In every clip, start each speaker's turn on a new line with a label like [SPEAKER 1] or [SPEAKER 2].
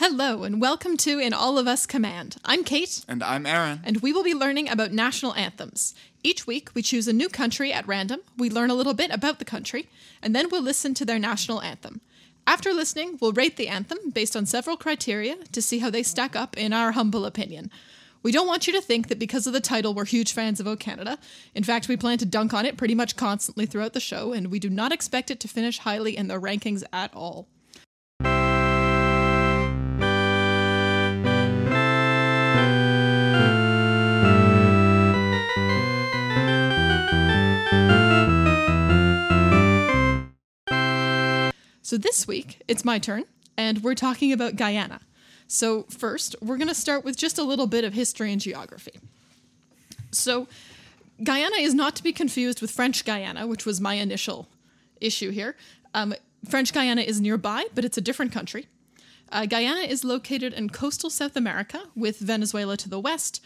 [SPEAKER 1] Hello, and welcome to In All of Us Command. I'm Kate,
[SPEAKER 2] And I'm Aaron.
[SPEAKER 1] and we will be learning about national anthems. Each week, we choose a new country at random, we learn a little bit about the country, and then we'll listen to their national anthem. After listening, we'll rate the anthem based on several criteria to see how they stack up in our humble opinion. We don't want you to think that because of the title, we're huge fans of O Canada. In fact, we plan to dunk on it pretty much constantly throughout the show, and we do not expect it to finish highly in the rankings at all. So this week, it's my turn, and we're talking about Guyana. So, first, we're going to start with just a little bit of history and geography. So, Guyana is not to be confused with French Guiana, which was my initial issue here. Um, French Guiana is nearby, but it's a different country. Uh, Guyana is located in coastal South America, with Venezuela to the west.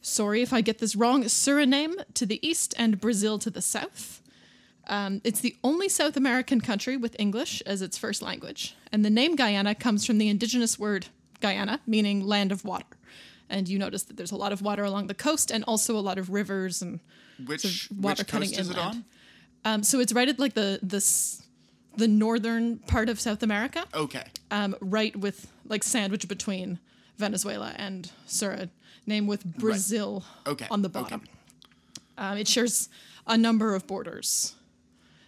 [SPEAKER 1] Sorry if I get this wrong, Suriname to the east, and Brazil to the south. Um, it's the only South American country with English as its first language, and the name Guyana comes from the indigenous word Guyana, meaning land of water. And you notice that there's a lot of water along the coast, and also a lot of rivers and
[SPEAKER 2] Which,
[SPEAKER 1] sort of water
[SPEAKER 2] which
[SPEAKER 1] cutting
[SPEAKER 2] coast is it on?
[SPEAKER 1] Um, so it's right at like the the the northern part of South America,
[SPEAKER 2] Okay.
[SPEAKER 1] um, right with like sandwiched between Venezuela and Suriname, with Brazil
[SPEAKER 2] Okay,
[SPEAKER 1] on the bottom.
[SPEAKER 2] okay.
[SPEAKER 1] bottom. Um, it shares a number of borders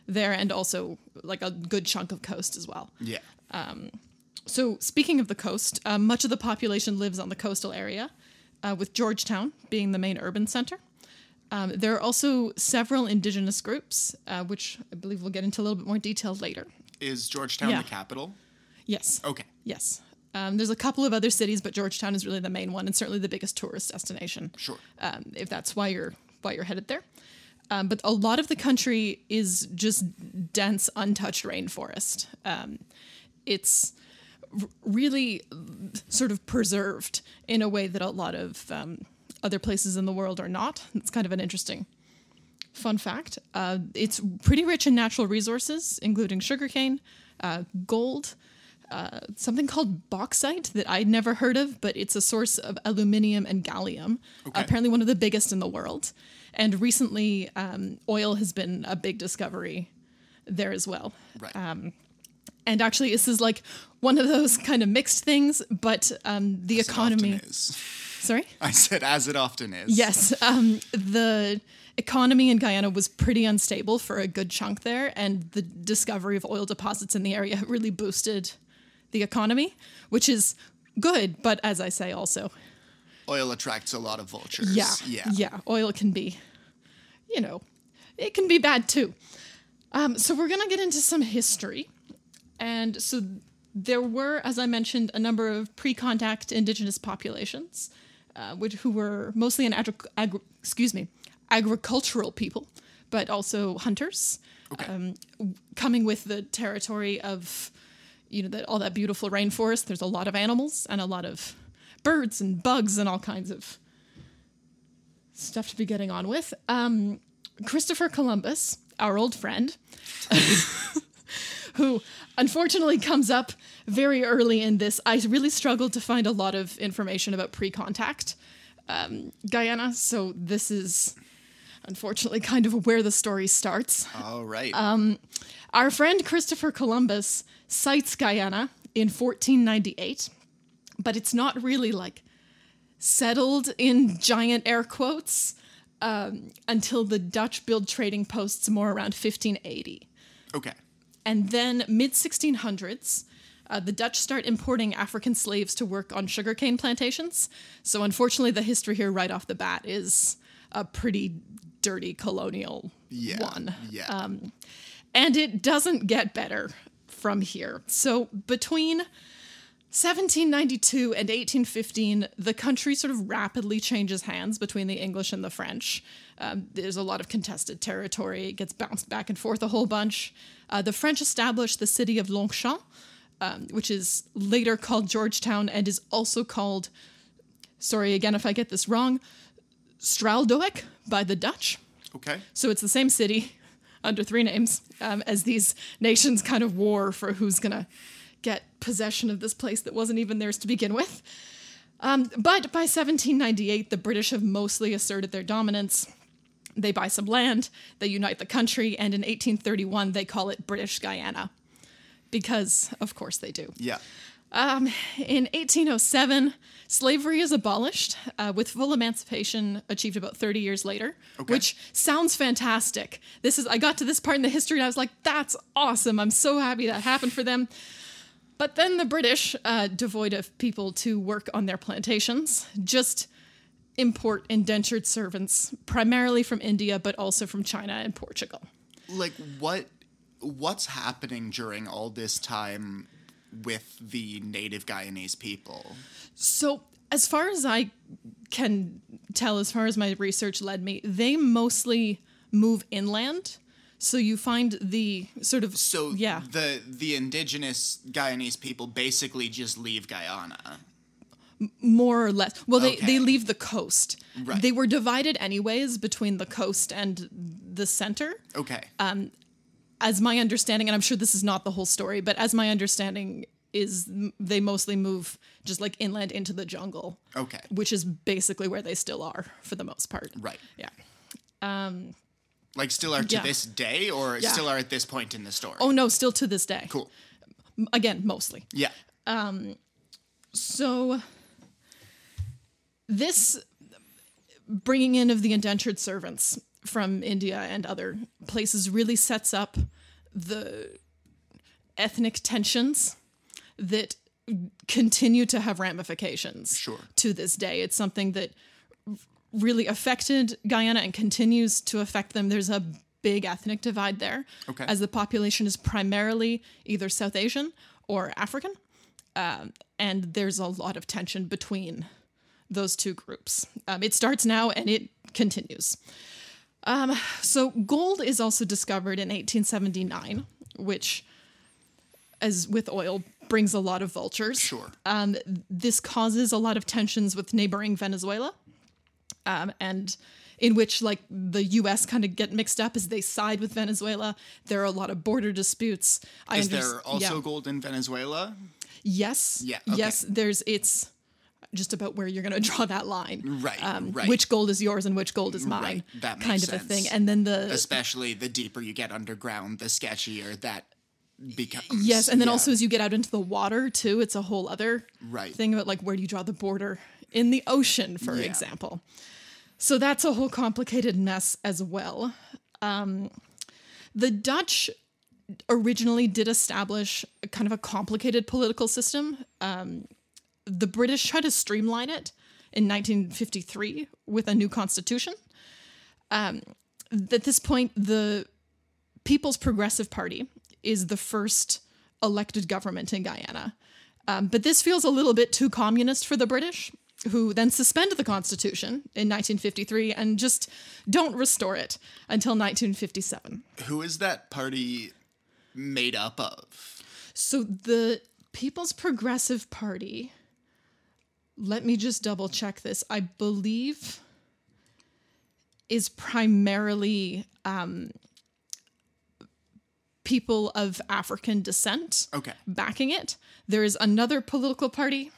[SPEAKER 1] there, and also like a good chunk of coast as well.
[SPEAKER 2] Yeah.
[SPEAKER 1] So, speaking of the coast, uh, much of the population lives on the coastal area, uh, with Georgetown being the main urban center. Um, there are also several indigenous groups, uh, which I believe we'll get into a little bit more detail later.
[SPEAKER 2] Is Georgetown
[SPEAKER 1] Yeah.
[SPEAKER 2] the capital?
[SPEAKER 1] Yes.
[SPEAKER 2] Okay.
[SPEAKER 1] Yes. Um, there's a couple of other cities, but Georgetown is really the main one, and certainly the biggest tourist destination.
[SPEAKER 2] Sure.
[SPEAKER 1] um, if that's why you're why you're headed there. Um, but a lot of the country is just dense, untouched rainforest. Um, it's really sort of preserved in a way that a lot of um, other places in the world are not. It's kind of an interesting fun fact. Uh, it's pretty rich in natural resources, including sugarcane, uh, gold, uh, something called bauxite that I'd never heard of, but it's a source of aluminium and gallium.
[SPEAKER 2] Okay.
[SPEAKER 1] Apparently, one of the biggest in the world. And recently, um, oil has been a big discovery there as well.
[SPEAKER 2] Right.
[SPEAKER 1] And actually, this is like one of those kind of mixed things, but um, the
[SPEAKER 2] As it
[SPEAKER 1] economy.
[SPEAKER 2] often is.
[SPEAKER 1] Sorry?
[SPEAKER 2] I said as it often is.
[SPEAKER 1] Yes, um, the economy in Guyana was pretty unstable for a good chunk there, and the discovery of oil deposits in the area really boosted the economy, which is good. But as I say, also,
[SPEAKER 2] Oil attracts a lot of vultures.
[SPEAKER 1] yeah,
[SPEAKER 2] Yeah.
[SPEAKER 1] yeah, oil can be, you know, it can be bad too. Um, so we're gonna get into some history, and so there were, as I mentioned, a number of pre-contact indigenous populations, uh, which who were mostly an agri- agri- excuse me, agricultural people, but also hunters,
[SPEAKER 2] Okay.
[SPEAKER 1] um, coming with the territory of, you know, that all that beautiful rainforest. There's a lot of animals and a lot of birds and bugs and all kinds of stuff to be getting on with. Um, Christopher Columbus, our old friend, who unfortunately comes up very early in this. I really struggled to find a lot of information about pre contact um, Guyana, so this is unfortunately kind of where the story starts.
[SPEAKER 2] All right.
[SPEAKER 1] Um, Our friend Christopher Columbus sights Guyana in 1498, but it's not really like settled in giant air quotes um, until the Dutch build trading posts more around 1580.
[SPEAKER 2] okay.
[SPEAKER 1] And then mid 1600s, uh, the Dutch start importing African slaves to work on sugarcane plantations. So unfortunately, the history here right off the bat is a pretty dirty colonial
[SPEAKER 2] Yeah.
[SPEAKER 1] one.
[SPEAKER 2] Yeah.
[SPEAKER 1] Um, and it doesn't get better from here. So between 1792 and 1815, the country sort of rapidly changes hands between the English and the French. Um, there's a lot of contested territory. It gets bounced back and forth a whole bunch. Uh, the French established the city of Longchamp, um, which is later called Georgetown and is also called, sorry again if I get this wrong, Stabroek by the Dutch.
[SPEAKER 2] okay.
[SPEAKER 1] So it's the same city under three names um, as these nations kind of war for who's going to get possession of this place that wasn't even theirs to begin with. Um, but by 1798, the British have mostly asserted their dominance. They buy some land, they unite the country, and in 1831, they call it British Guiana. Because, of course, they do.
[SPEAKER 2] Yeah.
[SPEAKER 1] Um, in 1807, slavery is abolished, uh, with full emancipation achieved about 30 years later,
[SPEAKER 2] Okay.
[SPEAKER 1] which sounds fantastic. This is I got to this part in the history and I was like, "That's awesome! I'm so happy that happened for them." But then the British, uh, devoid of people to work on their plantations, just import indentured servants, primarily from India, but also from China and Portugal.
[SPEAKER 2] Like what what's happening during all this time with the native Guyanese people?
[SPEAKER 1] So, as far as I can tell, as far as my research led me, they mostly move inland. So you find the sort of
[SPEAKER 2] So
[SPEAKER 1] yeah,
[SPEAKER 2] the the indigenous Guyanese people basically just leave Guyana.
[SPEAKER 1] more or less. Well, they
[SPEAKER 2] Okay.
[SPEAKER 1] they leave the coast.
[SPEAKER 2] Right.
[SPEAKER 1] They were divided anyways between the coast and the center.
[SPEAKER 2] Okay.
[SPEAKER 1] Um, as my understanding, and I'm sure this is not the whole story, but as my understanding is, they mostly move just like inland into the jungle,
[SPEAKER 2] okay.
[SPEAKER 1] which is basically where they still are for the most part.
[SPEAKER 2] Right.
[SPEAKER 1] Yeah.
[SPEAKER 2] Like still are to
[SPEAKER 1] Yeah.
[SPEAKER 2] this day or
[SPEAKER 1] Yeah.
[SPEAKER 2] still are at this point in the story?
[SPEAKER 1] Oh no, still to this day.
[SPEAKER 2] cool.
[SPEAKER 1] Again, mostly.
[SPEAKER 2] Yeah.
[SPEAKER 1] Um So, this bringing in of the indentured servants from India and other places really sets up the ethnic tensions that continue to have ramifications
[SPEAKER 2] Sure.
[SPEAKER 1] to this day. It's something that really affected Guyana and continues to affect them. There's a big ethnic divide there,
[SPEAKER 2] Okay.
[SPEAKER 1] as the population is primarily either South Asian or African Um, and there's a lot of tension between those two groups. Um, it starts now and it continues. Um, so gold is also discovered in 1879, which, as with oil, brings a lot of vultures.
[SPEAKER 2] Sure.
[SPEAKER 1] Um, this causes a lot of tensions with neighboring Venezuela, um, and in which like the U.S. kind of get mixed up as they side with Venezuela. There are a lot of border disputes. I
[SPEAKER 2] Is
[SPEAKER 1] underst-
[SPEAKER 2] there also
[SPEAKER 1] yeah.
[SPEAKER 2] gold in Venezuela?
[SPEAKER 1] Yes.
[SPEAKER 2] Yeah, okay.
[SPEAKER 1] Yes. There's. It's just about where you're going to draw that line.
[SPEAKER 2] Right,
[SPEAKER 1] Um,
[SPEAKER 2] right.
[SPEAKER 1] Which gold is yours and which gold is mine.
[SPEAKER 2] Right, that
[SPEAKER 1] kind
[SPEAKER 2] makes
[SPEAKER 1] of a thing. And then the
[SPEAKER 2] Especially the deeper you get underground, the sketchier that becomes.
[SPEAKER 1] yes, and then
[SPEAKER 2] Yeah.
[SPEAKER 1] also as you get out into the water too, it's a whole other
[SPEAKER 2] Right.
[SPEAKER 1] thing about like where do you draw the border in the ocean, for
[SPEAKER 2] Yeah.
[SPEAKER 1] example. So that's a whole complicated mess as well. Um, the Dutch originally did establish a kind of a complicated political system. Um, the British tried to streamline it in 1953 with a new constitution. Um, at this point, the People's Progressive Party is the first elected government in Guyana. Um, but this feels a little bit too communist for the British, who then suspend the constitution in 1953 and just don't restore it until 1957.
[SPEAKER 2] Who is that party made up of?
[SPEAKER 1] So the People's Progressive Party, let me just double check this. I believe is primarily um, people of African descent
[SPEAKER 2] Okay.
[SPEAKER 1] backing it. There is another political party,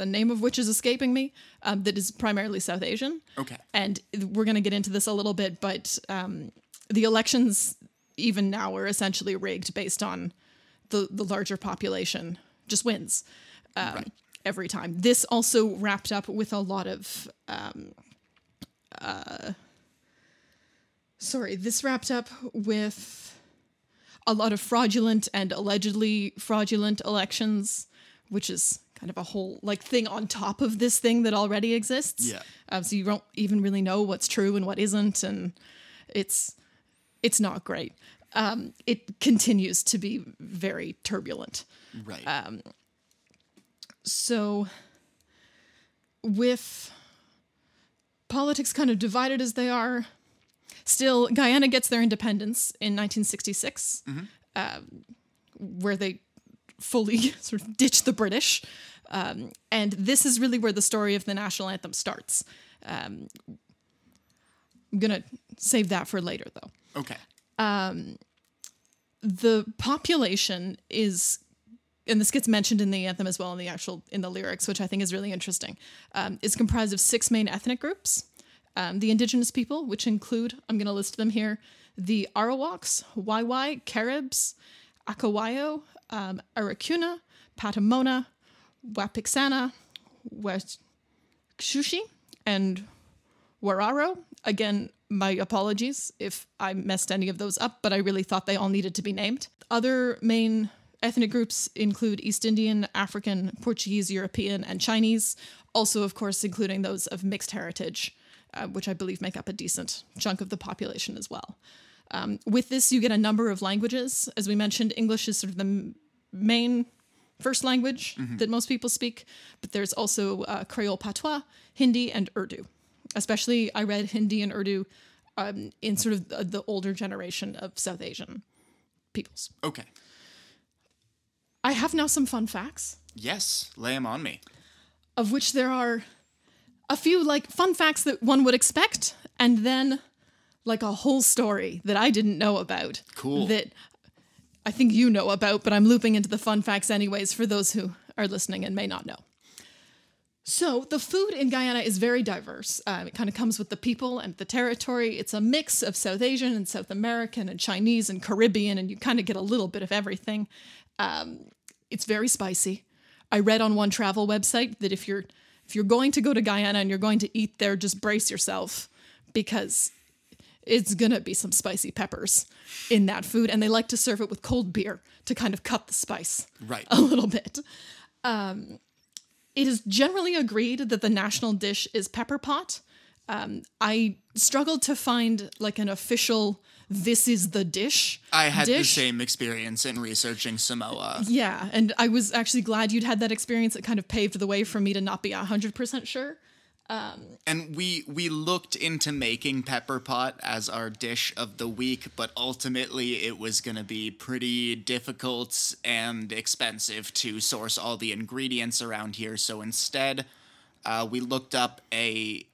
[SPEAKER 1] the name of which is escaping me, um, that is primarily South Asian.
[SPEAKER 2] Okay.
[SPEAKER 1] And we're going to get into this a little bit, but um, the elections, even now, are essentially rigged based on the, the larger population just wins um,
[SPEAKER 2] Right.
[SPEAKER 1] every time. This also wrapped up with a lot of. Um, uh, sorry, this wrapped up with a lot of fraudulent and allegedly fraudulent elections, which is kind of a whole like thing on top of this thing that already exists.
[SPEAKER 2] Yeah.
[SPEAKER 1] Um, so you don't even really know what's true and what isn't, and it's it's not great. Um, it continues to be very turbulent.
[SPEAKER 2] Right.
[SPEAKER 1] Um, so, with politics kind of divided as they are, still Guyana gets their independence in 1966, um, where they fully sort of ditch the British. Um, and this is really where the story of the national anthem starts. Um, I'm going to save that for later, though
[SPEAKER 2] okay.
[SPEAKER 1] the population is and this gets mentioned in the anthem as well in the actual in the lyrics, which I think is really interesting. Um, is comprised of six main ethnic groups. Um, the indigenous people, which include, I'm going to list them here: the Arawaks, Waiwai, Caribs, Akawayo, um, Patamona, Wapixana, Wetshushi, and Wararo. Again, my apologies if I messed any of those up, but I really thought they all needed to be named. Other main ethnic groups include East Indian, African, Portuguese, European, and Chinese, also, of course, including those of mixed heritage, uh, which I believe make up a decent chunk of the population as well. Um, with this, you get a number of languages. As we mentioned, English is sort of the m- main first language that most people speak, but there's also uh, Creole Patois, Hindi, and Urdu. Especially, I read Hindi and Urdu um, in sort of the, the older generation of South Asian peoples.
[SPEAKER 2] Okay.
[SPEAKER 1] I have now some fun facts,
[SPEAKER 2] Yes, lay them on me.
[SPEAKER 1] of which there are a few like fun facts that one would expect, and then like a whole story that I didn't know about.
[SPEAKER 2] Cool.
[SPEAKER 1] That I think you know about, but I'm looping into the fun facts anyways for those who are listening and may not know. So, the food in Guyana is very diverse. Um, it kind of comes with the people and the territory. It's a mix of South Asian and South American and Chinese and Caribbean, and you kind of get a little bit of everything. Um, it's very spicy. I read on one travel website that if you're if you're going to go to Guyana and you're going to eat there, just brace yourself because it's gonna be some spicy peppers in that food, and they like to serve it with cold beer to kind of cut the spice
[SPEAKER 2] Right.
[SPEAKER 1] a little bit. Um, it is generally agreed that the national dish is pepper pot. Um, I struggled to find like an official "this is the dish."
[SPEAKER 2] I had the same experience in researching Samoa.
[SPEAKER 1] Yeah, and I was actually glad you'd had that experience. It kind of paved the way for me to not be hundred percent sure.
[SPEAKER 2] And we we looked into making pepper pot as our dish of the week, but ultimately it was going to be pretty difficult and expensive to source all the ingredients around here. So instead, uh, we looked up a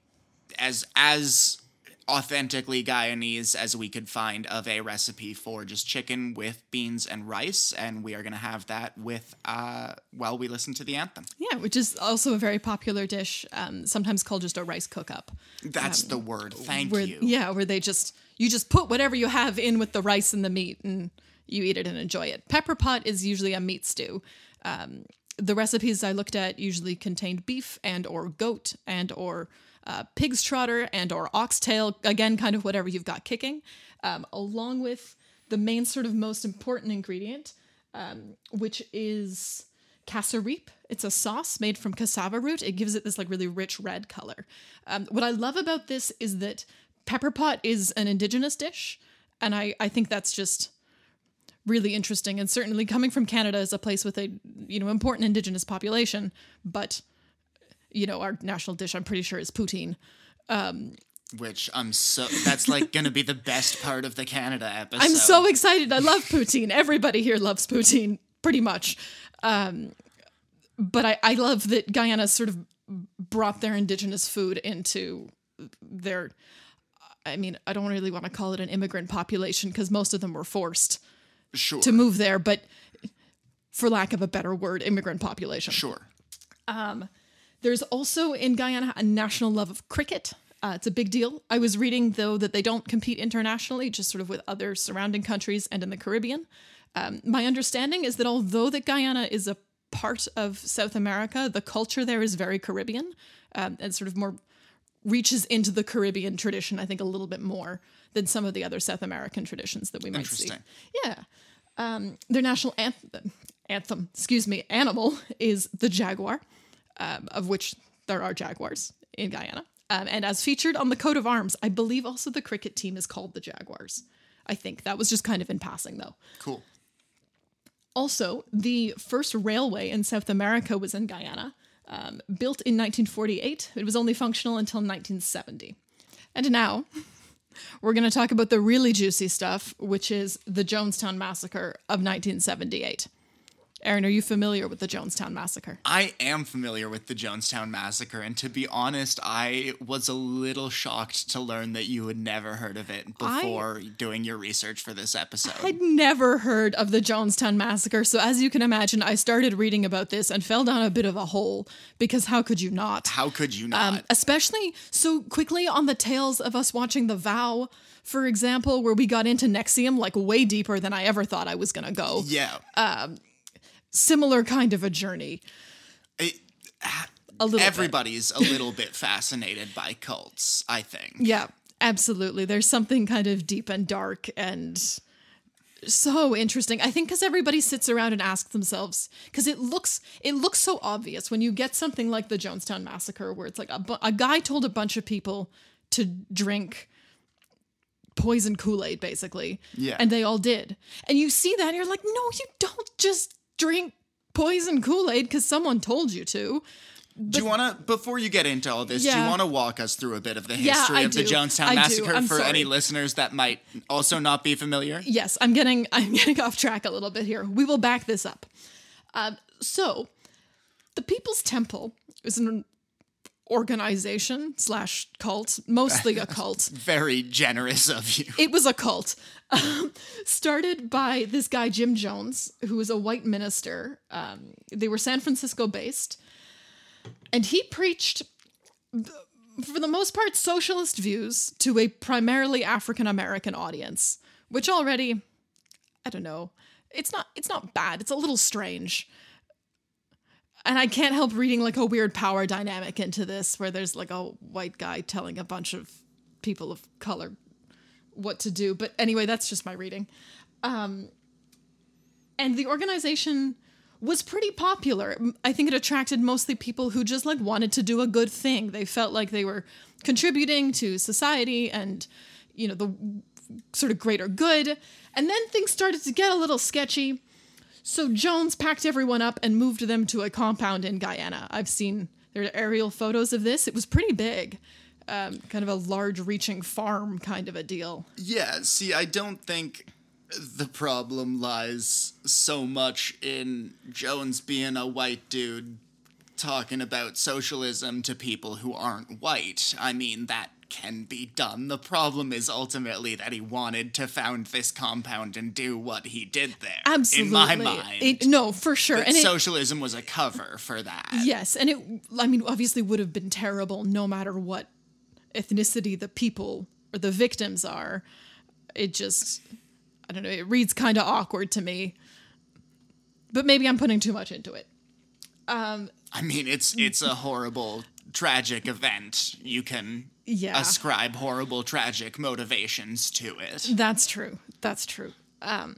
[SPEAKER 2] as as authentically Guyanese as we could find of a recipe for just chicken with beans and rice, and we are going to have that with uh, while we listen to the anthem.
[SPEAKER 1] Yeah, which is also a very popular dish, um, sometimes called just a rice cook up.
[SPEAKER 2] That's the word. Thank
[SPEAKER 1] where,
[SPEAKER 2] you.
[SPEAKER 1] Yeah, where they just you just put whatever you have in with the rice and the meat, and you eat it and enjoy it. Pepper pot is usually a meat stew. Um, the recipes I looked at usually contained beef and or goat and or uh, pig's trotter and or oxtail. Again, kind of whatever you've got kicking, um, along with the main sort of most important ingredient, um, which is cassareep. It's a sauce made from cassava root. It gives it this like really rich red color. Um, what I love about this is that pepper pot is an indigenous dish, and I I think that's just really interesting. And certainly coming from Canada is a place with a you know important indigenous population, but you know our national dish I'm pretty sure is poutine.
[SPEAKER 2] Which I'm so that's like gonna be the best part of the Canada episode.
[SPEAKER 1] I'm so excited. I love poutine. Everybody here loves poutine, pretty much. Um, but I, I love that Guyana sort of brought their indigenous food into their. I mean, I don't really want to call it an immigrant population because most of them were forced
[SPEAKER 2] sure.
[SPEAKER 1] to move there, but for lack of a better word, immigrant population.
[SPEAKER 2] Sure.
[SPEAKER 1] There's also in Guyana a national love of cricket. Uh, it's a big deal. I was reading, though, that they don't compete internationally, just sort of with other surrounding countries and in the Caribbean. Um, my understanding is that although that Guyana is a part of South America, the culture there is very Caribbean um, and sort of more reaches into the Caribbean tradition, I think, a little bit more than some of the other South American traditions that we might see. Yeah. Um, their national anthem, anthem, excuse me, animal is the jaguar, um, of which there are jaguars in Guyana. Um, and as featured on the coat of arms, I believe also the cricket team is called the Jaguars. I think that was just kind of in passing, though.
[SPEAKER 2] Cool.
[SPEAKER 1] Also, the first railway in South America was in Guyana, um, built in 1948. It was only functional until 1970. And now, we're going to talk about the really juicy stuff, which is the Jonestown Massacre of 1978. Aaron, are you familiar with the Jonestown Massacre?
[SPEAKER 2] I am familiar with the Jonestown Massacre, and to be honest, I was a little shocked to learn that you had never heard of it before doing your research for this episode.
[SPEAKER 1] I'd never heard of the Jonestown Massacre, so as you can imagine, I started reading about this and fell down a bit of a hole because how could you not?
[SPEAKER 2] How could you not?
[SPEAKER 1] Um, especially so quickly on the tails of us watching The Vow, for example, where we got into NXIVM like way deeper than I ever thought I was going to go.
[SPEAKER 2] yeah.
[SPEAKER 1] uh, Similar kind of a journey.
[SPEAKER 2] It-
[SPEAKER 1] A little
[SPEAKER 2] everybody's a little bit fascinated by cults, I think.
[SPEAKER 1] Yeah, absolutely. There's something kind of deep and dark and so interesting. I think because everybody sits around and asks themselves, because it looks it looks so obvious when you get something like the Jonestown Massacre, where it's like a, a guy told a bunch of people to drink poison Kool Aid, basically.
[SPEAKER 2] Yeah.
[SPEAKER 1] And they all did. And you see that and you're like, no, you don't just drink poison Kool Aid because someone told you to.
[SPEAKER 2] do you want to, before you get into all this, do you want to walk us through a bit of the history
[SPEAKER 1] I
[SPEAKER 2] of the
[SPEAKER 1] do.
[SPEAKER 2] Jonestown
[SPEAKER 1] I.
[SPEAKER 2] Massacre for any listeners that might also not be familiar?
[SPEAKER 1] yes, I'm getting I'm getting off track a little bit here. We will back this up. Um, so, the People's Temple is an organization slash cult, mostly a cult.
[SPEAKER 2] Very generous of you.
[SPEAKER 1] It was a cult um, started by this guy Jim Jones, who was a white minister. Um, they were San Francisco based, and he preached. For the most part, socialist views to a primarily African American audience, which already I don't know. It's not it's not bad. It's a little strange. And I can't help reading like a weird power dynamic into this where there's like a white guy telling a bunch of people of color what to do. But anyway, that's just my reading. Um and the organization was pretty popular. I think it attracted mostly people who just like wanted to do a good thing. They felt like they were contributing to society and you know the sort of greater good. And then things started to get a little sketchy. So Jones packed everyone up and moved them to a compound in Guyana. I've seen there are aerial photos of this. It was pretty big. Um, kind of a large reaching farm kind of a deal.
[SPEAKER 2] Yeah, see, I don't think the problem lies so much in Jones being a white dude talking about socialism to people who aren't white. I mean, that can be done. The problem is ultimately that he wanted to found this compound and do what he did there.
[SPEAKER 1] Absolutely.
[SPEAKER 2] In my mind.
[SPEAKER 1] It- no, for sure.
[SPEAKER 2] But
[SPEAKER 1] and it,
[SPEAKER 2] socialism was a cover for that.
[SPEAKER 1] Yes, and it I mean obviously would have been terrible no matter what ethnicity the people or the victims are. It just I don't know, it reads kind of awkward to me. But maybe I'm putting too much into it.
[SPEAKER 2] Um, I mean, it's it's a horrible, tragic event. You can
[SPEAKER 1] Yeah.
[SPEAKER 2] ascribe horrible, tragic motivations to it.
[SPEAKER 1] That's true. That's true. Um,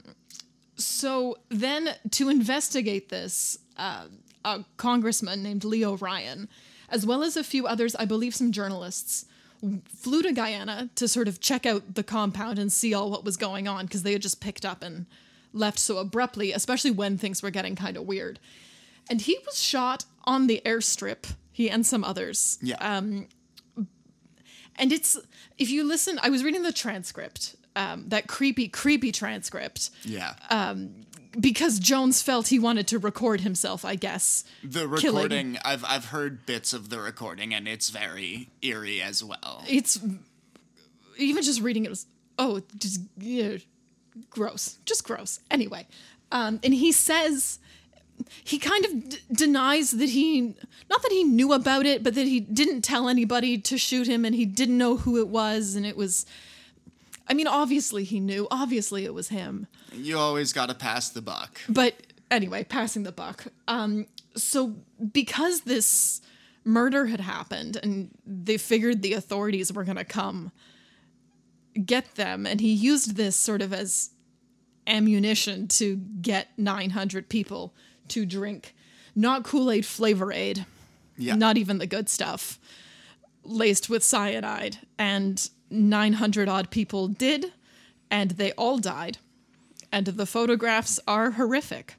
[SPEAKER 1] so then, to investigate this, uh, a congressman named Leo Ryan, as well as a few others, I believe some journalists, flew to Guyana to sort of check out the compound and see all what was going on because they had just picked up and left so abruptly, especially when things were getting kind of weird. And he was shot on the airstrip. He and some others.
[SPEAKER 2] Yeah.
[SPEAKER 1] Um, and it's if you listen i was reading the transcript um, that creepy creepy transcript
[SPEAKER 2] yeah.
[SPEAKER 1] because jones felt he wanted to record himself i guess
[SPEAKER 2] the
[SPEAKER 1] killing-
[SPEAKER 2] recording, I've I've heard bits of the recording, and it's very eerie as well.
[SPEAKER 1] it's even just reading it was oh just yeah, gross just gross anyway um, and he says he kind of d- denies that he not that he knew about it but that he didn't tell anybody to shoot him and he didn't know who it was and it was i mean obviously he knew obviously it was him
[SPEAKER 2] You always got to pass the buck.
[SPEAKER 1] but anyway, passing the buck. Um, so because this murder had happened and they figured the authorities were going to come get them, and he used this sort of as ammunition to get 900 people to drink not Kool Aid flavor aid,
[SPEAKER 2] Yeah.
[SPEAKER 1] not even the good stuff, laced with cyanide. And 900 odd people did, and they all died. And the photographs are horrific.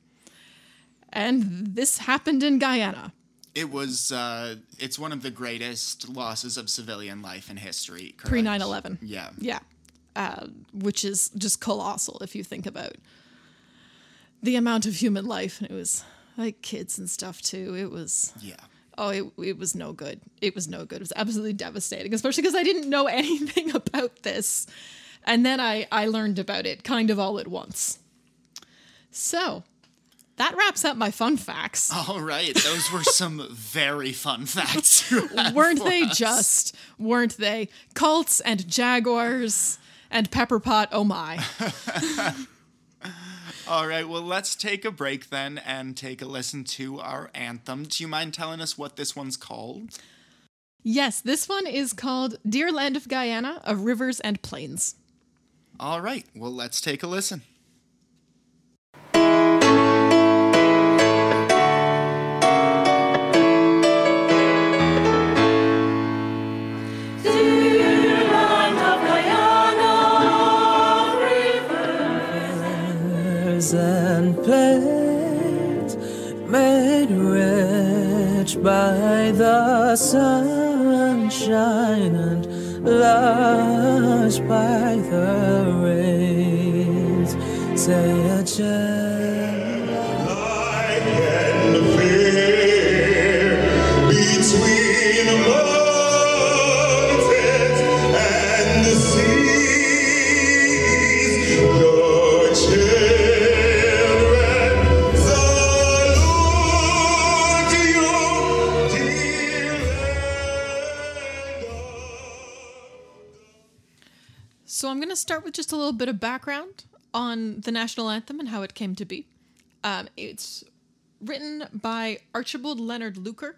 [SPEAKER 1] And this happened in Guyana.
[SPEAKER 2] It was. Uh, it's one of the greatest losses of civilian life in history.
[SPEAKER 1] Pre
[SPEAKER 2] correct?
[SPEAKER 1] 9 11.
[SPEAKER 2] Yeah.
[SPEAKER 1] Yeah. Uh, which is just colossal if you think about the amount of human life, and it was like kids and stuff too. It was
[SPEAKER 2] Yeah.
[SPEAKER 1] oh, it, it was no good. It was no good. It was absolutely devastating, especially because I didn't know anything about this, and then I I learned about it kind of all at once. So. That wraps up my fun facts.
[SPEAKER 2] All right. Those were some very fun facts.
[SPEAKER 1] weren't they
[SPEAKER 2] us.
[SPEAKER 1] just? Weren't they? Cults and jaguars and pepper pot. Oh my.
[SPEAKER 2] All right. Well, let's take a break then and take a listen to our anthem. Do you mind telling us what this one's called?
[SPEAKER 1] Yes, this one is called Dear Land of Guyana of Rivers and Plains.
[SPEAKER 2] All right. Well, let's take a listen.
[SPEAKER 3] By the sunshine and lush by the rains. Say a child.
[SPEAKER 1] Start with just a little bit of background on the national anthem and how it came to be. Um, it's written by Archibald Leonard Luker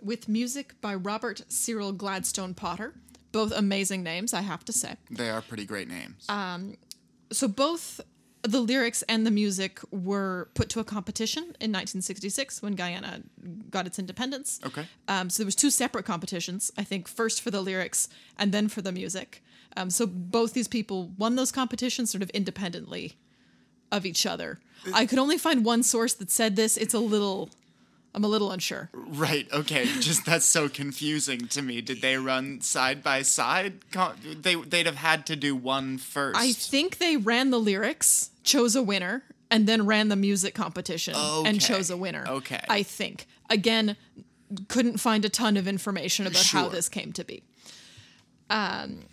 [SPEAKER 1] with music by Robert Cyril Gladstone Potter. Both amazing names, I have to say.
[SPEAKER 2] They are pretty great names.
[SPEAKER 1] so both the lyrics and the music were put to a competition in 1966 when Guyana got its independence.
[SPEAKER 2] Okay.
[SPEAKER 1] Um, so there was two separate competitions. I think first for the lyrics and then for the music. Um, so both these people won those competitions sort of independently of each other. I could only find one source that said this. It's a little, I'm a little unsure.
[SPEAKER 2] right. Okay. Just that's so confusing to me. Did they run side by side? They they'd have had to do one first.
[SPEAKER 1] I think they ran the lyrics, chose a winner, and then ran the music competition
[SPEAKER 2] Okay.
[SPEAKER 1] and chose a winner.
[SPEAKER 2] Okay.
[SPEAKER 1] I think. Again, couldn't find a ton of information about how this came to be. Um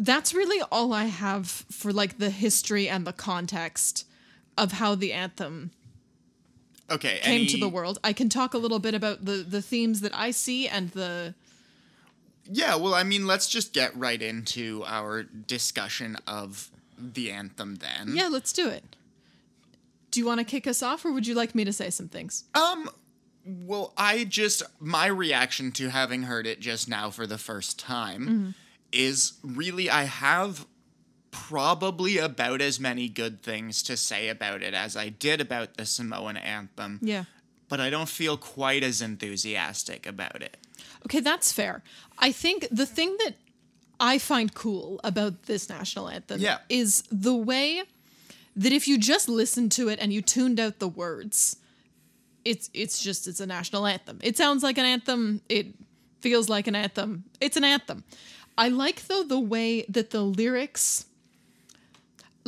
[SPEAKER 1] that's really all I have for like the history and the context of how the anthem
[SPEAKER 2] okay.
[SPEAKER 1] came
[SPEAKER 2] any-
[SPEAKER 1] to the world. I can talk a little bit about the the themes that I see and the
[SPEAKER 2] Yeah, well, I mean, let's just get right into our discussion of the anthem then.
[SPEAKER 1] Yeah, let's do it. Do you want to kick us off or would you like me to say some things?
[SPEAKER 2] Um, well, I just my reaction to having heard it just now for the first time
[SPEAKER 1] Mm-hmm.
[SPEAKER 2] is really I have probably about as many good things to say about it as I did about the Samoan anthem.
[SPEAKER 1] Yeah.
[SPEAKER 2] But I don't feel quite as enthusiastic about it.
[SPEAKER 1] Okay, that's fair. I think the thing that I find cool about this national anthem
[SPEAKER 2] Yeah.
[SPEAKER 1] is the way that if you just listened to it and you tuned out the words, it's it's just it's a national anthem. It sounds like an anthem. It feels like an anthem. It's an anthem. I like though the way that the lyrics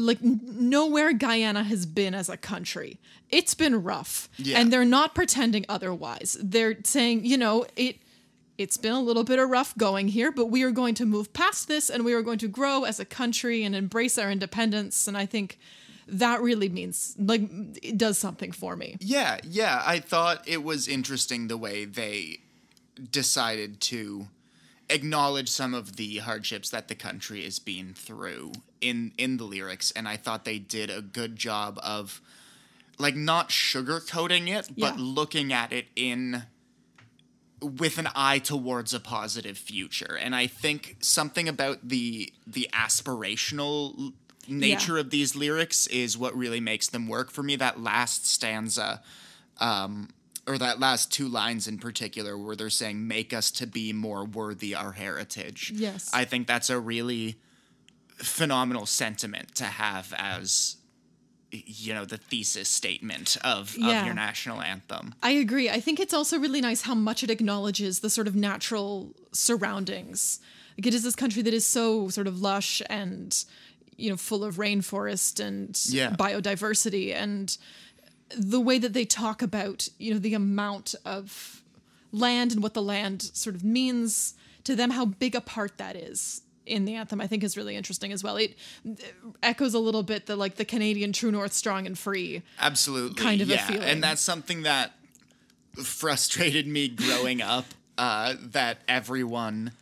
[SPEAKER 1] like nowhere Guyana has been as a country. It's been rough.
[SPEAKER 2] Yeah.
[SPEAKER 1] And they're not pretending otherwise. They're saying, you know, it it's been a little bit of rough going here, but we are going to move past this and we are going to grow as a country and embrace our independence and I think that really means like it does something for me.
[SPEAKER 2] Yeah, yeah. I thought it was interesting the way they decided to acknowledge some of the hardships that the country is being through in in the lyrics, and I thought they did a good job of like not sugarcoating it, but
[SPEAKER 1] Yeah.
[SPEAKER 2] looking at it in with an eye towards a positive future. And I think something about the the aspirational nature of these lyrics is what really makes them work for me. That last stanza, um, or that last two lines in particular, where they're saying, "Make us to be more worthy our heritage."
[SPEAKER 1] Yes.
[SPEAKER 2] I think that's a really phenomenal sentiment to have as you know the thesis statement of,
[SPEAKER 1] Yeah.
[SPEAKER 2] of your national anthem.
[SPEAKER 1] I agree. I think it's also really nice how much it acknowledges the sort of natural surroundings. Like it is this country that is so sort of lush and you know, full of rainforest and
[SPEAKER 2] Yeah.
[SPEAKER 1] biodiversity and the way that they talk about, you know, the amount of land and what the land sort of means to them, how big a part that is in the anthem, I think is really interesting as well. It echoes a little bit the like the Canadian True North strong and free.
[SPEAKER 2] Absolutely.
[SPEAKER 1] kind of a feeling.
[SPEAKER 2] And that's something that frustrated me growing up uh, that everyone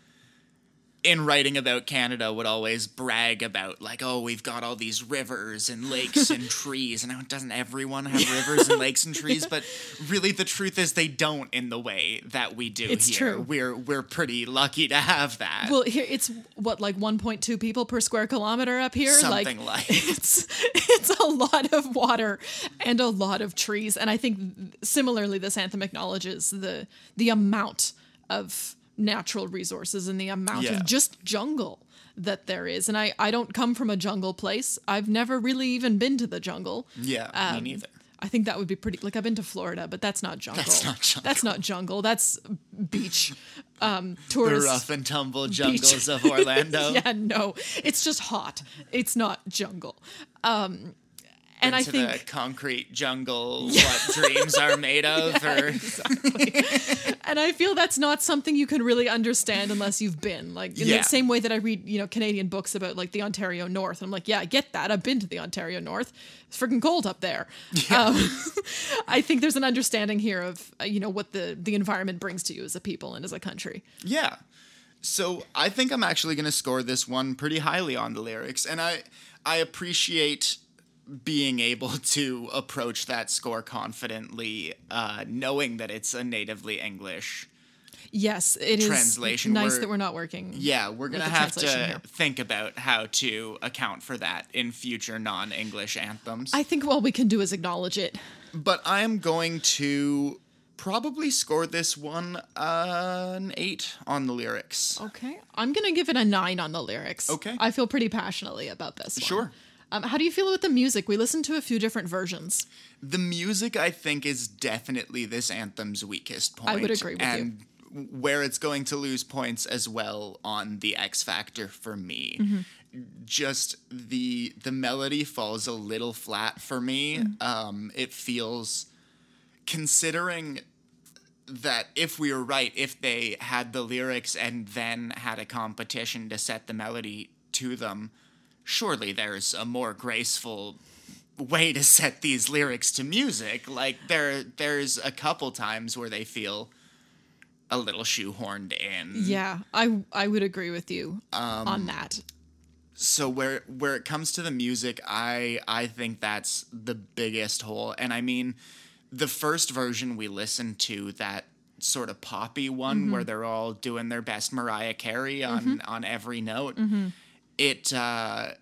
[SPEAKER 2] in writing about Canada would always brag about like oh we've got all these rivers and lakes and trees. And now doesn't everyone have rivers and lakes and trees? But really the truth is they don't in the way that we do
[SPEAKER 1] It's
[SPEAKER 2] here.
[SPEAKER 1] true.
[SPEAKER 2] we're we're pretty lucky to have that.
[SPEAKER 1] Well, here it's what like 1.2 people per square kilometer up here.
[SPEAKER 2] something like,
[SPEAKER 1] it's it's a lot of water and a lot of trees. And i think similarly this anthem acknowledges the the amount of natural resources and the amount
[SPEAKER 2] Yeah.
[SPEAKER 1] of just jungle that there is and i i don't come from a jungle place i've never really even been to the jungle
[SPEAKER 2] yeah
[SPEAKER 1] Um,
[SPEAKER 2] me neither
[SPEAKER 1] I think that would be pretty. Like I've been to Florida, but that's not jungle.
[SPEAKER 2] That's not jungle.
[SPEAKER 1] That's not jungle. That's beach. Um,
[SPEAKER 2] the
[SPEAKER 1] tourist.
[SPEAKER 2] rough and tumble jungles of Orlando
[SPEAKER 1] yeah, no, it's just hot. It's not jungle. Um, and I
[SPEAKER 2] into
[SPEAKER 1] think
[SPEAKER 2] the concrete jungle what dreams are made of or
[SPEAKER 1] and I feel that's not something you can really understand unless you've been like in
[SPEAKER 2] Yeah.
[SPEAKER 1] the same way that I read you know Canadian books about like the Ontario North. I'm like, yeah, I get that. I've been to the Ontario North. It's freaking cold up there. Um, I think there's an understanding here of uh, you know what the the environment brings to you as a people and as a country.
[SPEAKER 2] yeah so i think i'm actually going to score this one pretty highly on the lyrics and i i appreciate being able to approach that score confidently uh, knowing that it's a natively english
[SPEAKER 1] Yes, it is
[SPEAKER 2] Translation,
[SPEAKER 1] nice
[SPEAKER 2] we're-
[SPEAKER 1] that we're not working.
[SPEAKER 2] yeah we're going to have to
[SPEAKER 1] here.
[SPEAKER 2] think about how to account for that in future non-english anthems
[SPEAKER 1] I think all we can do is acknowledge it.
[SPEAKER 2] but i am going to probably score this one uh, an eight on the lyrics
[SPEAKER 1] Okay. I'm going to give it a nine on the lyrics.
[SPEAKER 2] Okay.
[SPEAKER 1] I feel pretty passionately about this. one.
[SPEAKER 2] Sure.
[SPEAKER 1] Um, how do you feel with the music? We listened to a few different versions.
[SPEAKER 2] The music, I think, is definitely this anthem's weakest point.
[SPEAKER 1] I would agree with you.
[SPEAKER 2] and where it's going to lose points as well on the X Factor for me.
[SPEAKER 1] Mm-hmm.
[SPEAKER 2] Just the the melody falls a little flat for me.
[SPEAKER 1] Mm.
[SPEAKER 2] Um, it feels, considering that if we were right, if they had the lyrics and then had a competition to set the melody to them, surely there's a more graceful way to set these lyrics to music. Like there there's a couple times where they feel a little shoehorned in.
[SPEAKER 1] Yeah, I I would agree with you
[SPEAKER 2] Um,
[SPEAKER 1] on that.
[SPEAKER 2] So where where it comes to the music, I I think that's the biggest hole. And I mean, the first version we listened to that sort of poppy one where mm-hmm. they're all doing their best Mariah Carey on mm-hmm. on every note. Mm-hmm. It uh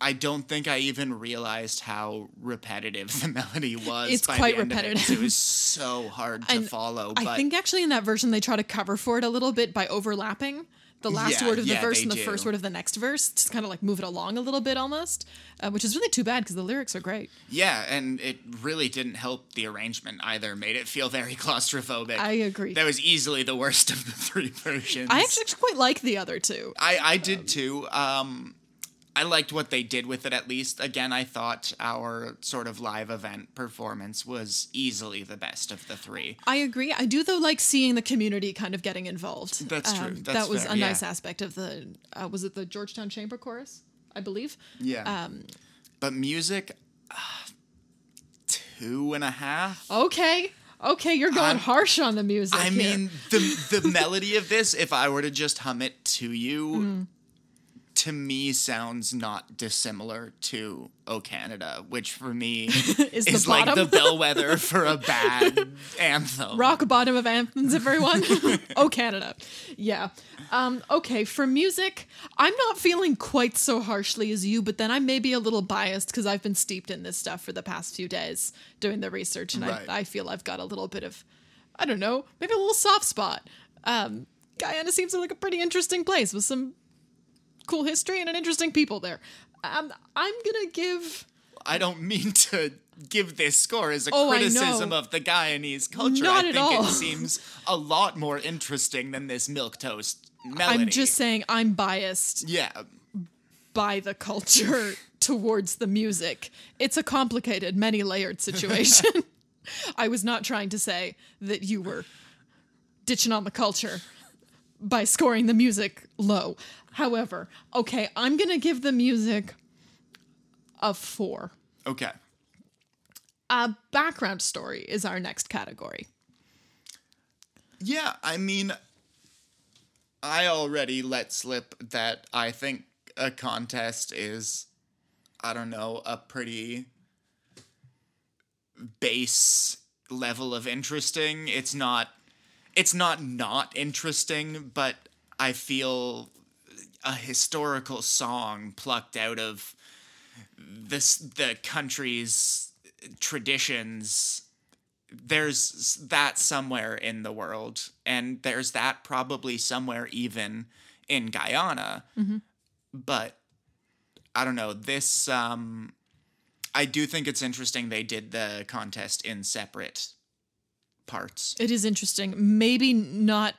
[SPEAKER 2] I don't think I even realized how repetitive the melody was.
[SPEAKER 1] It's
[SPEAKER 2] by
[SPEAKER 1] quite
[SPEAKER 2] the end of it.
[SPEAKER 1] repetitive.
[SPEAKER 2] It was so hard to
[SPEAKER 1] And
[SPEAKER 2] follow. But
[SPEAKER 1] I think actually in that version they try to cover for it a little bit by overlapping the last
[SPEAKER 2] Yeah,
[SPEAKER 1] word of the
[SPEAKER 2] yeah,
[SPEAKER 1] verse and the
[SPEAKER 2] do.
[SPEAKER 1] first word of the next verse to kind of like move it along a little bit almost, uh, which is really too bad because the lyrics are great.
[SPEAKER 2] Yeah, and it really didn't help the arrangement either. Made it feel very claustrophobic.
[SPEAKER 1] I agree.
[SPEAKER 2] That was easily the worst of the three versions.
[SPEAKER 1] I actually quite like the other two.
[SPEAKER 2] I, I did too. Um, I liked what they did with it at least. Again, I thought our sort of live event performance was easily the best of the three.
[SPEAKER 1] I agree. I do though like seeing the community kind of getting involved. Um,
[SPEAKER 2] That's true. That's
[SPEAKER 1] that was
[SPEAKER 2] fair,
[SPEAKER 1] a nice
[SPEAKER 2] yeah.
[SPEAKER 1] aspect of the. Uh, was it the Georgetown Chamber Chorus? I believe.
[SPEAKER 2] Yeah.
[SPEAKER 1] Um,
[SPEAKER 2] but music, uh, two and a half.
[SPEAKER 1] Okay. Okay, you're going
[SPEAKER 2] I'm-
[SPEAKER 1] harsh on the music.
[SPEAKER 2] I
[SPEAKER 1] here.
[SPEAKER 2] mean, the the melody of this, if I were to just hum it to you,
[SPEAKER 1] Mm.
[SPEAKER 2] To me sounds not dissimilar to "O Canada," which for me
[SPEAKER 1] Is
[SPEAKER 2] is,
[SPEAKER 1] the
[SPEAKER 2] like the bellwether for a bad anthem.
[SPEAKER 1] rock bottom of anthems, everyone. oh, Canada. Yeah. Um, okay, for music, I'm not feeling quite so harshly as you, but then I may be a little biased because I've been steeped in this stuff for the past few days doing the research, and
[SPEAKER 2] Right.
[SPEAKER 1] I, I feel I've got a little bit of, I don't know, maybe a little soft spot. Um, Guyana seems like a pretty interesting place with some cool history and an interesting people there. Um, I'm gonna give.
[SPEAKER 2] I don't mean to give this score as a
[SPEAKER 1] Oh,
[SPEAKER 2] criticism of the Guyanese culture.
[SPEAKER 1] Not
[SPEAKER 2] I
[SPEAKER 1] at
[SPEAKER 2] think
[SPEAKER 1] all.
[SPEAKER 2] it seems a lot more interesting than this milk toast melody.
[SPEAKER 1] I'm just saying I'm biased.
[SPEAKER 2] yeah.
[SPEAKER 1] by the culture towards the music. It's a complicated, many layered situation. I was not trying to say that you were ditching on the culture by scoring the music low. However, okay, I'm going to give the music a four.
[SPEAKER 2] Okay.
[SPEAKER 1] A background story is our next category.
[SPEAKER 2] Yeah, I mean, I already let slip that I think a contest is, I don't know, a pretty base level of interesting. It's not, it's not not interesting, but I feel a historical song plucked out of this the country's traditions there's that somewhere in the world and there's that probably somewhere even in Guyana. But I don't know this um I do think it's interesting they did the contest in separate parts
[SPEAKER 1] It is interesting. Maybe not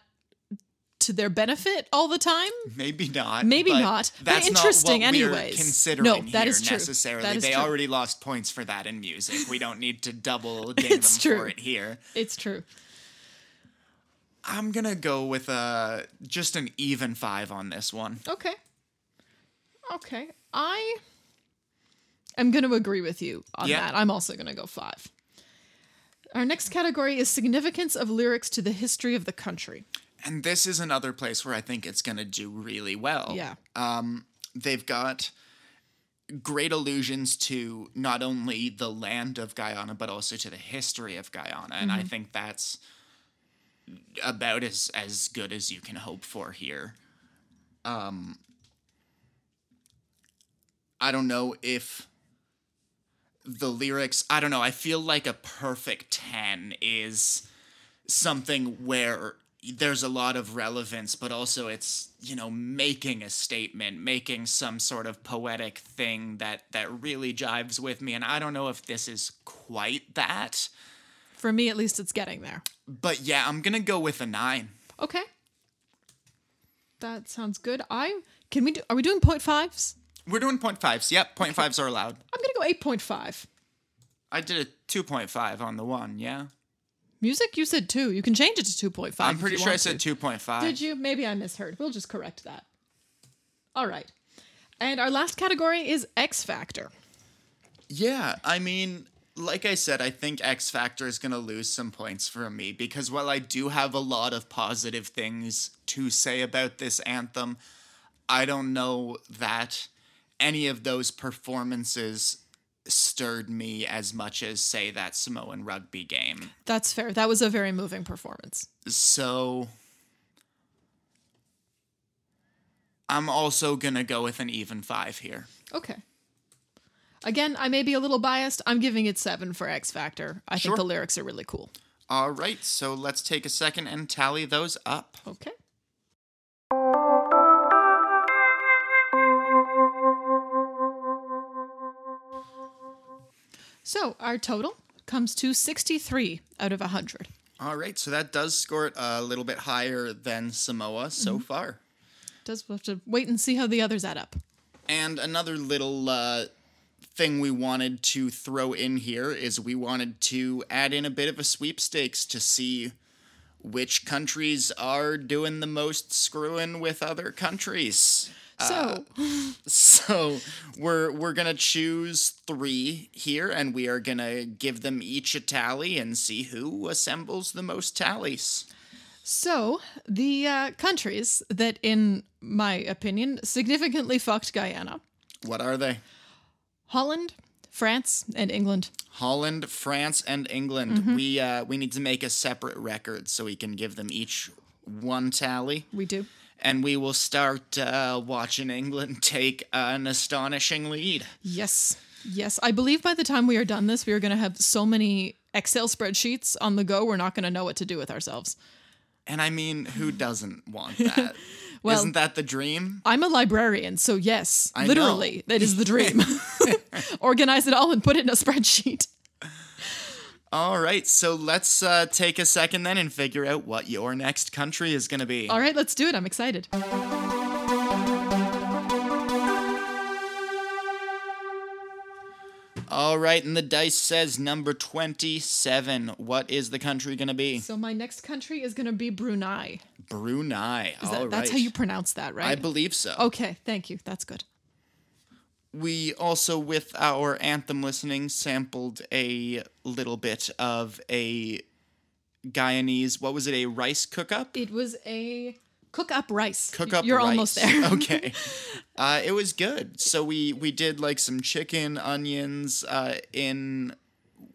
[SPEAKER 1] to their benefit all the time.
[SPEAKER 2] maybe not
[SPEAKER 1] Maybe
[SPEAKER 2] but
[SPEAKER 1] not, but
[SPEAKER 2] that's
[SPEAKER 1] interesting
[SPEAKER 2] not
[SPEAKER 1] anyways.
[SPEAKER 2] considering
[SPEAKER 1] No, that is true.
[SPEAKER 2] necessarily
[SPEAKER 1] That is
[SPEAKER 2] they
[SPEAKER 1] true.
[SPEAKER 2] already lost points for that in music we don't need to double ding them for it here
[SPEAKER 1] It's true.
[SPEAKER 2] I'm gonna go with a just an even five on this one.
[SPEAKER 1] Okay. Okay. I am going to agree with you on
[SPEAKER 2] Yeah.
[SPEAKER 1] that. I'm also going to go five. Our next category is significance of lyrics to the history of the country.
[SPEAKER 2] And this is another place where I think it's gonna do really well.
[SPEAKER 1] Yeah.
[SPEAKER 2] They've got great allusions to not only the land of Guyana, but also to the history of Guyana. And I think that's about as as good as you can hope for here. Um I don't know if the lyrics, I don't know, I feel like a perfect 10 is something where there's a lot of relevance, but also it's, you know, making a statement, making some sort of poetic thing that that really jives with me. And I don't know if this is quite that.
[SPEAKER 1] For me, at least, it's getting there.
[SPEAKER 2] But yeah, I'm gonna go with a nine.
[SPEAKER 1] Okay. That sounds good. I can we do are we doing point fives?
[SPEAKER 2] We're doing point fives. Yep, point fives are allowed.
[SPEAKER 1] I'm gonna go eight point five.
[SPEAKER 2] I did a two point five on the one, yeah.
[SPEAKER 1] Music, you said two. You can change it to two point five.
[SPEAKER 2] I'm pretty sure I said two point five.
[SPEAKER 1] Did you? Maybe I misheard. We'll just correct that. All right. And our last category is X Factor.
[SPEAKER 2] Yeah, I mean, like I said, I think X Factor is going to lose some points for me because while I do have a lot of positive things to say about this anthem, I don't know that any of those performances stirred me as much as, say, that Samoan rugby game.
[SPEAKER 1] That's fair. That was a very moving performance.
[SPEAKER 2] So. I'm also going to go with an even five here.
[SPEAKER 1] Okay. Again, I may be a little biased. I'm giving it seven for X Factor. I
[SPEAKER 2] Sure.
[SPEAKER 1] think the lyrics are really cool.
[SPEAKER 2] All right, so let's take a second and tally those up.
[SPEAKER 1] Okay. So our total comes to 63 out of 100.
[SPEAKER 2] All right, so that does score it a little bit higher than Samoa so far.
[SPEAKER 1] Does we'll have to wait and see how the others add up.
[SPEAKER 2] And another little uh, thing we wanted to throw in here is we wanted to add in a bit of a sweepstakes to see which countries are doing the most screwing with other countries.
[SPEAKER 1] So,
[SPEAKER 2] So we're we're gonna choose three here, and we are gonna give them each a tally and see who assembles the most tallies.
[SPEAKER 1] so the uh, countries that, in my opinion, significantly fucked Guyana:
[SPEAKER 2] What are they?
[SPEAKER 1] Holland, France, and England.
[SPEAKER 2] Holland, France, and England.
[SPEAKER 1] Mm-hmm.
[SPEAKER 2] We uh, we need to make a separate record so we can give them each one tally,
[SPEAKER 1] We do.
[SPEAKER 2] And we will start uh, watching England take an astonishing lead.
[SPEAKER 1] Yes. Yes. I believe by the time we are done this, we are going to have so many Excel spreadsheets on the go, we're not going to know what to do with ourselves.
[SPEAKER 2] And I mean, who doesn't want that?
[SPEAKER 1] Well-
[SPEAKER 2] Isn't that the dream?
[SPEAKER 1] I'm a librarian, so yes,
[SPEAKER 2] I
[SPEAKER 1] literally,
[SPEAKER 2] know.
[SPEAKER 1] that is the dream. Organize it all and put it in a spreadsheet.
[SPEAKER 2] All right, so let's uh, take a second then and figure out what your next country is going to be.
[SPEAKER 1] All right, let's do it. I'm excited.
[SPEAKER 2] All right, and the dice says number 27. What is the country going to be?
[SPEAKER 1] So my next country is going to be Brunei.
[SPEAKER 2] Brunei.
[SPEAKER 1] Is that, That's how you pronounce that, right?
[SPEAKER 2] I believe so.
[SPEAKER 1] Okay, thank you. That's good.
[SPEAKER 2] We also, with our anthem listening, sampled a little bit of a Guyanese, what was it, a rice cook up?
[SPEAKER 1] It was a cook up rice.
[SPEAKER 2] Cook up
[SPEAKER 1] You're
[SPEAKER 2] rice.
[SPEAKER 1] almost there.
[SPEAKER 2] okay. Uh, it was good. So we we did like some chicken, onions uh, in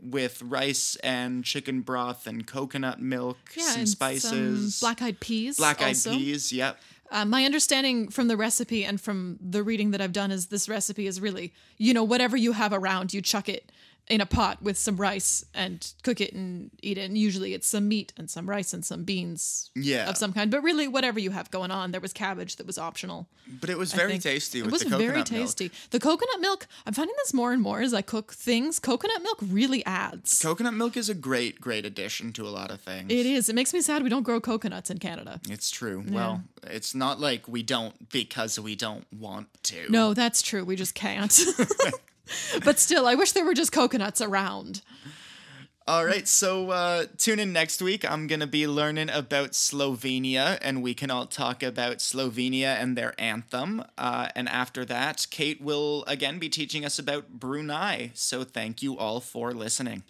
[SPEAKER 2] with rice and chicken broth and coconut milk,
[SPEAKER 1] yeah,
[SPEAKER 2] some
[SPEAKER 1] and
[SPEAKER 2] spices,
[SPEAKER 1] black eyed peas.
[SPEAKER 2] black eyed peas. Yep.
[SPEAKER 1] Uh, my understanding from the recipe and from the reading that I've done is this recipe is really, you know, whatever you have around, you chuck it in a pot with some rice and cook it and eat it. And usually it's some meat and some rice and some beans
[SPEAKER 2] Yeah.
[SPEAKER 1] of some kind. But really, whatever you have going on, there was cabbage that was optional.
[SPEAKER 2] But it was
[SPEAKER 1] I
[SPEAKER 2] very
[SPEAKER 1] think.
[SPEAKER 2] tasty
[SPEAKER 1] It was
[SPEAKER 2] the coconut
[SPEAKER 1] very
[SPEAKER 2] milk.
[SPEAKER 1] tasty. The coconut milk, I'm finding this more and more as I cook things. Coconut milk really adds.
[SPEAKER 2] Coconut milk is a great, great addition to a lot of things.
[SPEAKER 1] it is. It makes me sad we don't grow coconuts in Canada.
[SPEAKER 2] It's true. Well, it's not like we don't because we don't want to.
[SPEAKER 1] No, that's true. We just can't. but still, I wish there were just coconuts around.
[SPEAKER 2] All right, so uh, tune in next week. I'm going to be learning about Slovenia, and we can all talk about Slovenia and their anthem. Uh, and after that, Kate will again be teaching us about Brunei. So thank you all for listening.